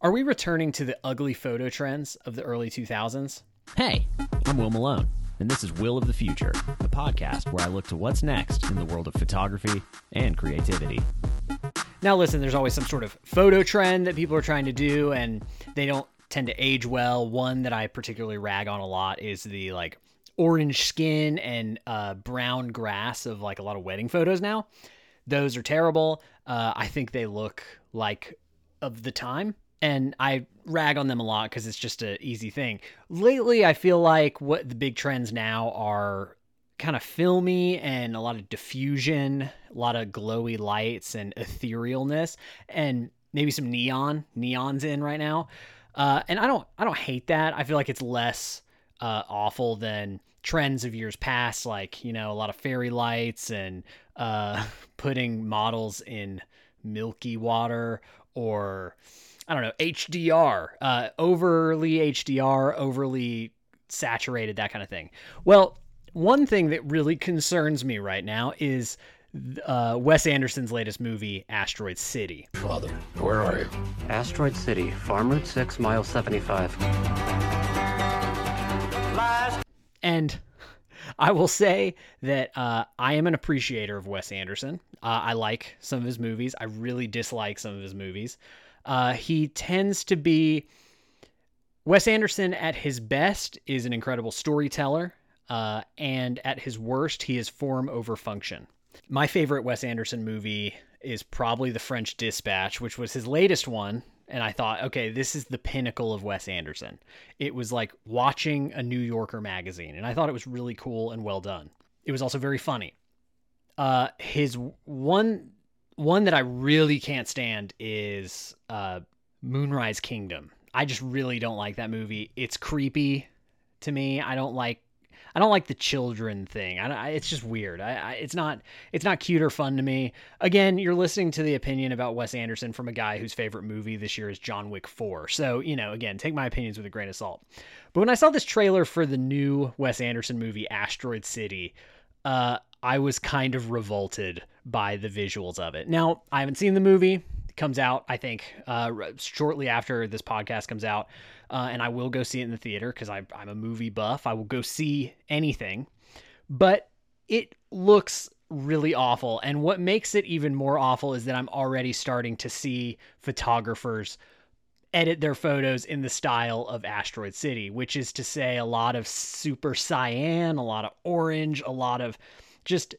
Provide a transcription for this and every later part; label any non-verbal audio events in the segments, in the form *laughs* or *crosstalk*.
Are we returning to the ugly photo trends of the early 2000s? Hey, I'm Will Malone, and this is Will of the Future, the podcast where I look to what's next in the world of photography and creativity. Now, listen, there's always some sort of photo trend that people are trying to do, and they don't tend to age well. One that I particularly rag on a lot is the like orange skin and uh, brown grass of like a lot of wedding photos now. Those are terrible. Uh, I think they look like of the time and I rag on them a lot because it's just an easy thing. Lately, I feel like what the big trends now are kind of filmy and a lot of diffusion, a lot of glowy lights and etherealness, and maybe some neon. Neon's in right now, uh, and I don't I don't hate that. I feel like it's less uh, awful than trends of years past, like you know a lot of fairy lights and uh, *laughs* putting models in milky water or I don't know, HDR, uh, overly HDR, overly saturated, that kind of thing. Well, one thing that really concerns me right now is uh, Wes Anderson's latest movie, Asteroid City. Father, where are you? Asteroid City, Farm Route 6, mile 75. And I will say that uh, I am an appreciator of Wes Anderson. Uh, I like some of his movies. I really dislike some of his movies. Uh, he tends to be Wes Anderson at his best is an incredible storyteller, uh, and at his worst, he is form over function. My favorite Wes Anderson movie is probably The French Dispatch, which was his latest one. And I thought, okay, this is the pinnacle of Wes Anderson. It was like watching a New Yorker magazine, and I thought it was really cool and well done. It was also very funny. Uh, his one one that I really can't stand is uh, Moonrise Kingdom. I just really don't like that movie. It's creepy to me. I don't like I don't like the children thing. I, I it's just weird. I, I, it's not it's not cute or fun to me. Again, you're listening to the opinion about Wes Anderson from a guy whose favorite movie this year is John Wick 4. So, you know, again, take my opinions with a grain of salt. But when I saw this trailer for the new Wes Anderson movie Asteroid City, uh, I was kind of revolted by the visuals of it. Now, I haven't seen the movie. It comes out, I think, uh, shortly after this podcast comes out, uh, and I will go see it in the theater because I'm a movie buff. I will go see anything, but it looks really awful. And what makes it even more awful is that I'm already starting to see photographers edit their photos in the style of Asteroid City, which is to say a lot of super cyan, a lot of orange, a lot of just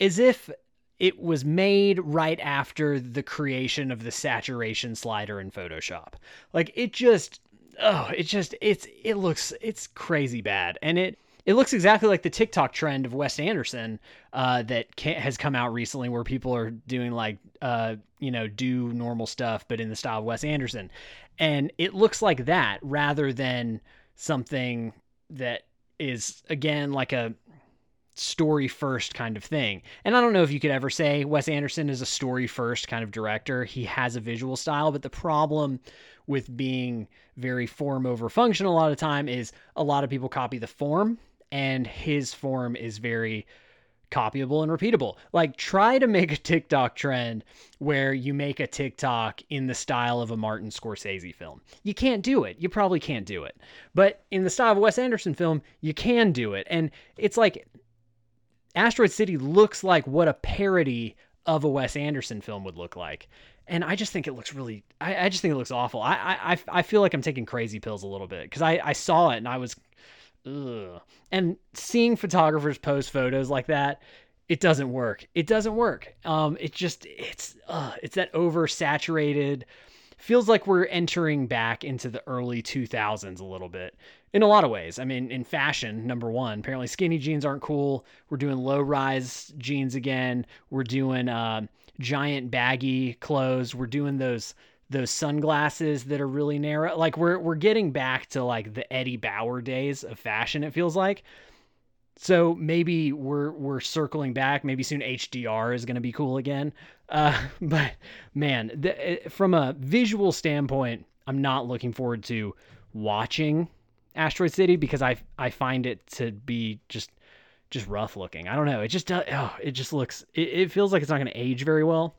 as if it was made right after the creation of the saturation slider in Photoshop. Like it just oh, it just it's it looks it's crazy bad. And it it looks exactly like the TikTok trend of Wes Anderson uh, that has come out recently, where people are doing like, uh, you know, do normal stuff, but in the style of Wes Anderson. And it looks like that rather than something that is, again, like a story first kind of thing. And I don't know if you could ever say Wes Anderson is a story first kind of director. He has a visual style, but the problem with being very form over function a lot of time is a lot of people copy the form and his form is very copyable and repeatable. Like try to make a TikTok trend where you make a TikTok in the style of a Martin Scorsese film. You can't do it. You probably can't do it. But in the style of a Wes Anderson film, you can do it. And it's like Asteroid City looks like what a parody of a Wes Anderson film would look like. And I just think it looks really, I, I just think it looks awful. I, I, I feel like I'm taking crazy pills a little bit because I, I saw it and I was, ugh. And seeing photographers post photos like that, it doesn't work. It doesn't work. Um, it just, it's, it's that oversaturated, feels like we're entering back into the early 2000s a little bit in a lot of ways. I mean, in fashion, number one, apparently skinny jeans aren't cool. We're doing low rise jeans again. We're doing uh, giant baggy clothes. We're doing those those sunglasses that are really narrow. Like we're we're getting back to like the Eddie Bauer days of fashion. It feels like. So maybe we're we're circling back. Maybe soon HDR is going to be cool again. Uh, *laughs* but man, the, from a visual standpoint, I'm not looking forward to watching Asteroid City because I I find it to be just just rough looking. I don't know. It just oh, it just looks it, it feels like it's not going to age very well.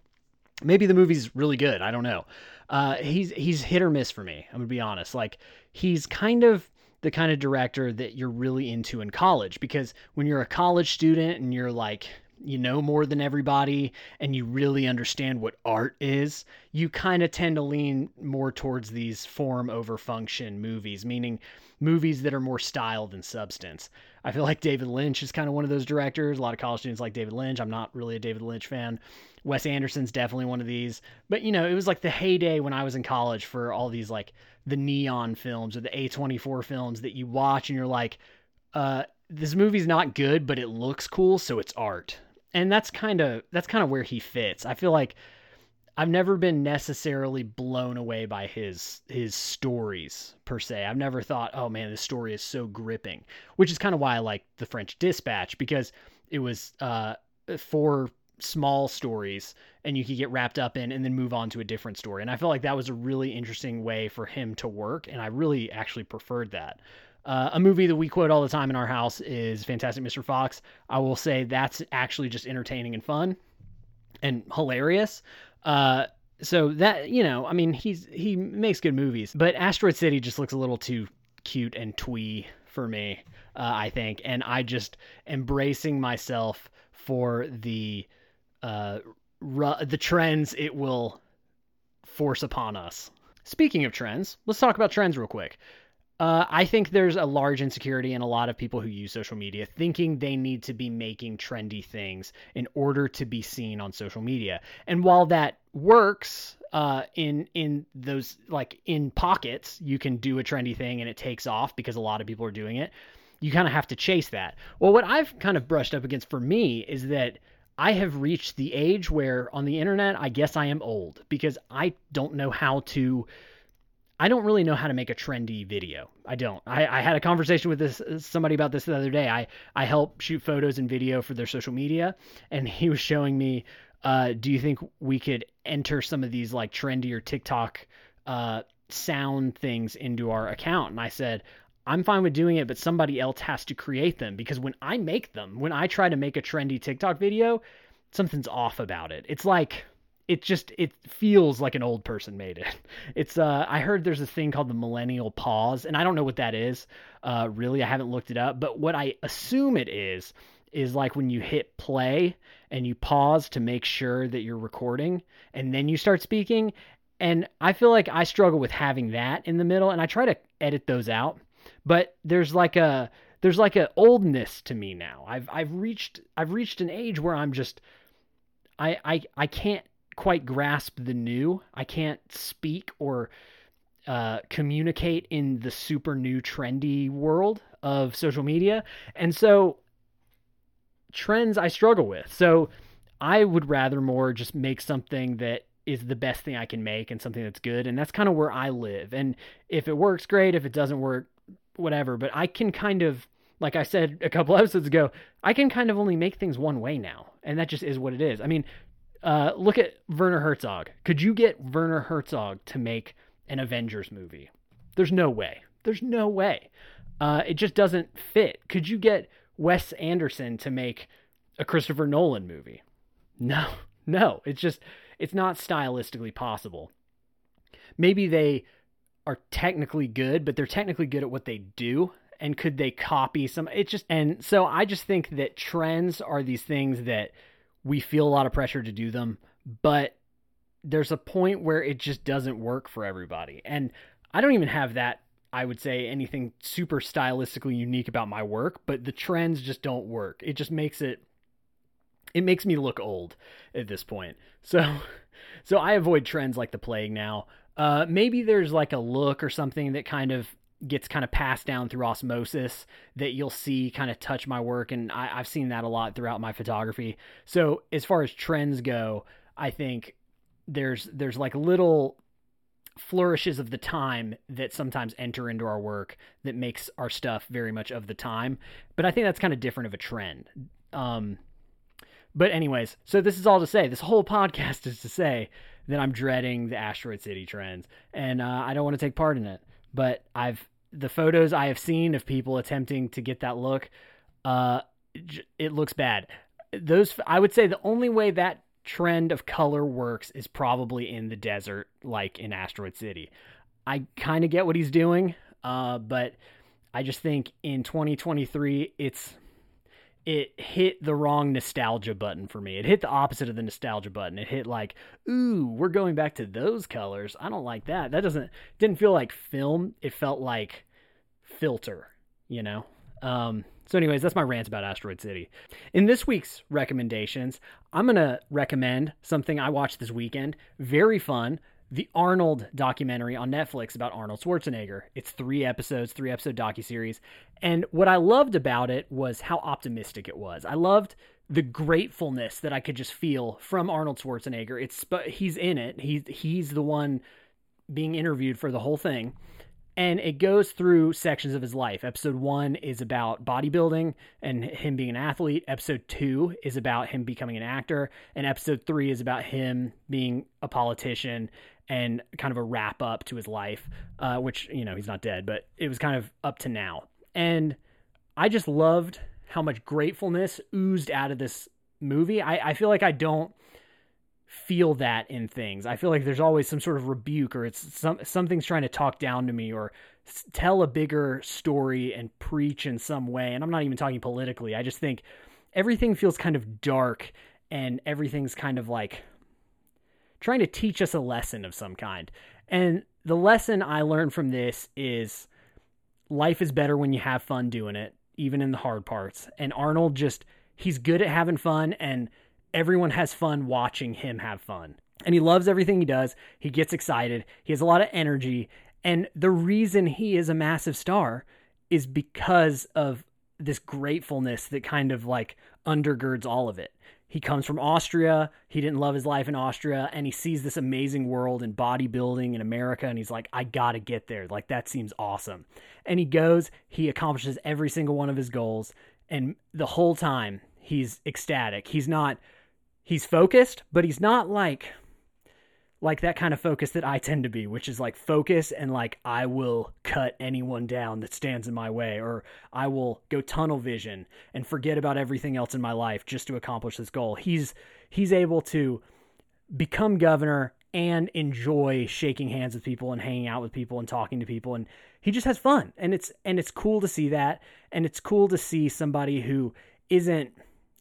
Maybe the movie's really good. I don't know. Uh, he's he's hit or miss for me. I'm gonna be honest. Like he's kind of the kind of director that you're really into in college because when you're a college student and you're like you know more than everybody and you really understand what art is, you kind of tend to lean more towards these form over function movies, meaning movies that are more style than substance. I feel like David Lynch is kind of one of those directors. A lot of college students like David Lynch. I'm not really a David Lynch fan. Wes Anderson's definitely one of these. But you know, it was like the heyday when I was in college for all these like the neon films or the A24 films that you watch and you're like, uh, this movie's not good, but it looks cool, so it's art. And that's kind of that's kind of where he fits. I feel like I've never been necessarily blown away by his his stories per se. I've never thought, "Oh man, this story is so gripping," which is kind of why I like The French Dispatch because it was uh four small stories and you could get wrapped up in and then move on to a different story. And I felt like that was a really interesting way for him to work and I really actually preferred that. Uh, a movie that we quote all the time in our house is Fantastic Mr. Fox. I will say that's actually just entertaining and fun and hilarious. Uh, so that you know, I mean, he's he makes good movies, but Asteroid City just looks a little too cute and twee for me. Uh, I think, and I just embracing myself for the uh, ru- the trends it will force upon us. Speaking of trends, let's talk about trends real quick. Uh, I think there's a large insecurity in a lot of people who use social media thinking they need to be making trendy things in order to be seen on social media. And while that works uh, in in those like in pockets, you can do a trendy thing and it takes off because a lot of people are doing it. You kind of have to chase that. Well, what I've kind of brushed up against for me is that I have reached the age where on the internet, I guess I am old because I don't know how to I don't really know how to make a trendy video. I don't. I, I had a conversation with this somebody about this the other day. I I help shoot photos and video for their social media, and he was showing me. Uh, do you think we could enter some of these like trendy or TikTok uh, sound things into our account? And I said, I'm fine with doing it, but somebody else has to create them because when I make them, when I try to make a trendy TikTok video, something's off about it. It's like it just it feels like an old person made it. *laughs* It's uh I heard there's a thing called the millennial pause and I don't know what that is. Uh really I haven't looked it up, but what I assume it is is like when you hit play and you pause to make sure that you're recording and then you start speaking and I feel like I struggle with having that in the middle and I try to edit those out. But there's like a there's like a oldness to me now. I've I've reached I've reached an age where I'm just I I I can't quite grasp the new. I can't speak or uh, communicate in the super new trendy world of social media. And so trends I struggle with. So I would rather more just make something that is the best thing I can make and something that's good. And that's kind of where I live. And if it works, great. If it doesn't work, whatever. But I can kind of, like I said a couple *laughs* episodes ago, I can kind of only make things one way now. And that just is what it is. I mean, uh, look at Werner Herzog. Could you get Werner Herzog to make an Avengers movie? There's no way. There's no way. Uh, it just doesn't fit. Could you get Wes Anderson to make a Christopher Nolan movie? No, *laughs* no. It's just, it's not stylistically possible. Maybe they are technically good, but they're technically good at what they do. And could they copy some? It just, and so I just think that trends are these things that we feel a lot of pressure to do them, but there's a point where it just doesn't work for everybody. And I don't even have that, I would say, anything super stylistically unique about my work, but the trends just don't work. It just makes it it makes me look old at this point. So *laughs* so I avoid trends like the plague now. Uh maybe there's like a look or something that kind of gets kind of passed down through osmosis that you'll see kind of touch my work and I, have seen that a lot throughout my photography. So as far as trends go i think there's there's like little flourishes of the time that sometimes enter into our work that makes our stuff very much of the time but i think that's kind of different of a trend. Um but anyways so this is all to say this whole *laughs* podcast is to say that i'm dreading the asteroid city trends and uh, i don't want to take part in it but I've the photos I have seen of people attempting to get that look, uh, it looks bad. Those I would say the only way that trend of color works is probably in the desert, like in Asteroid City. I kind of get what he's doing, uh, but I just think in 2023, it's it hit the wrong nostalgia button for me. It hit the opposite of the nostalgia button. It hit like, ooh, we're going back to those colors. I don't like that. That doesn't didn't feel like film. It felt like filter, you know. Um, so, anyways, that's my rant about Asteroid City. In this week's recommendations, I'm gonna recommend something I watched this weekend. Very fun. The Arnold documentary on Netflix about Arnold Schwarzenegger. It's three episodes, three episode docuseries. And what I loved about it was how optimistic it was. I loved the gratefulness that I could just feel from Arnold Schwarzenegger. It's he's in it. He's he's the one being interviewed for the whole thing and it goes through sections of his life. Episode one is about bodybuilding and him being an athlete. Episode two is about him becoming an actor. And episode three is about him being a politician and kind of a wrap up to his life, uh, which, you know, he's not dead, but it was kind of up to now. And I just loved how much gratefulness oozed out of this movie. I, I feel like I don't feel that in things. I feel like there's always some sort of rebuke or it's some something's trying to talk down to me or tell a bigger story and preach in some way. And I'm not even talking politically. I just think everything feels kind of dark and everything's kind of like trying to teach us a lesson of some kind. And the lesson I learned from this is life is better when you have fun doing it, even in the hard parts. And Arnold just he's good at having fun and everyone has fun watching him have fun. And he loves everything he does. He gets excited. He has a lot of energy. And the reason he is a massive star is because of this gratefulness that kind of like undergirds all of it. He comes from Austria. He didn't love his life in Austria. And he sees this amazing world in bodybuilding in America. And he's like, I got to get there. Like, that seems awesome. And he goes, he accomplishes every single one of his goals. And the whole time, he's ecstatic. He's not he's focused, but he's not like like that kind of focus that I tend to be, which is like focus and like I will cut anyone down that stands in my way, or I will go tunnel vision and forget about everything else in my life just to accomplish this goal. He's he's able to become governor and enjoy shaking hands with people and hanging out with people and talking to people and he just has fun and it's and it's cool to see that and it's cool to see somebody who isn't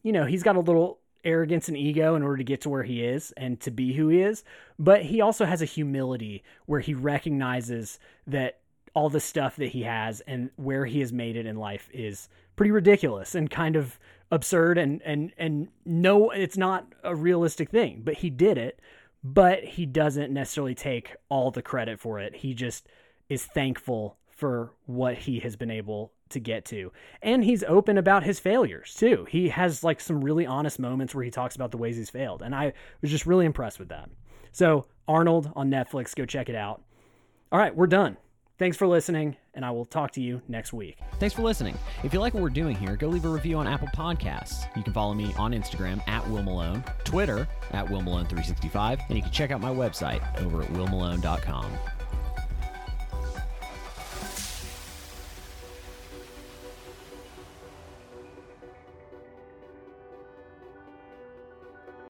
you know he's got a little arrogance and ego in order to get to where he is and to be who he is, but he also has a humility where he recognizes that all the stuff that he has and where he has made it in life is pretty ridiculous and kind of absurd and and and no it's not a realistic thing, but he did it, but he doesn't necessarily take all the credit for it. He just is thankful for what he has been able to get to. And he's open about his failures too. He has like some really honest moments where he talks about the ways he's failed. And I was just really impressed with that. So, Arnold on Netflix, go check it out. All right, we're done. Thanks for listening, and I will talk to you next week. Thanks for listening. If you like what we're doing here, go leave a review on Apple Podcasts. You can follow me on Instagram at Will Malone, Twitter at Will Malone365, and you can check out my website over at willmalone.com.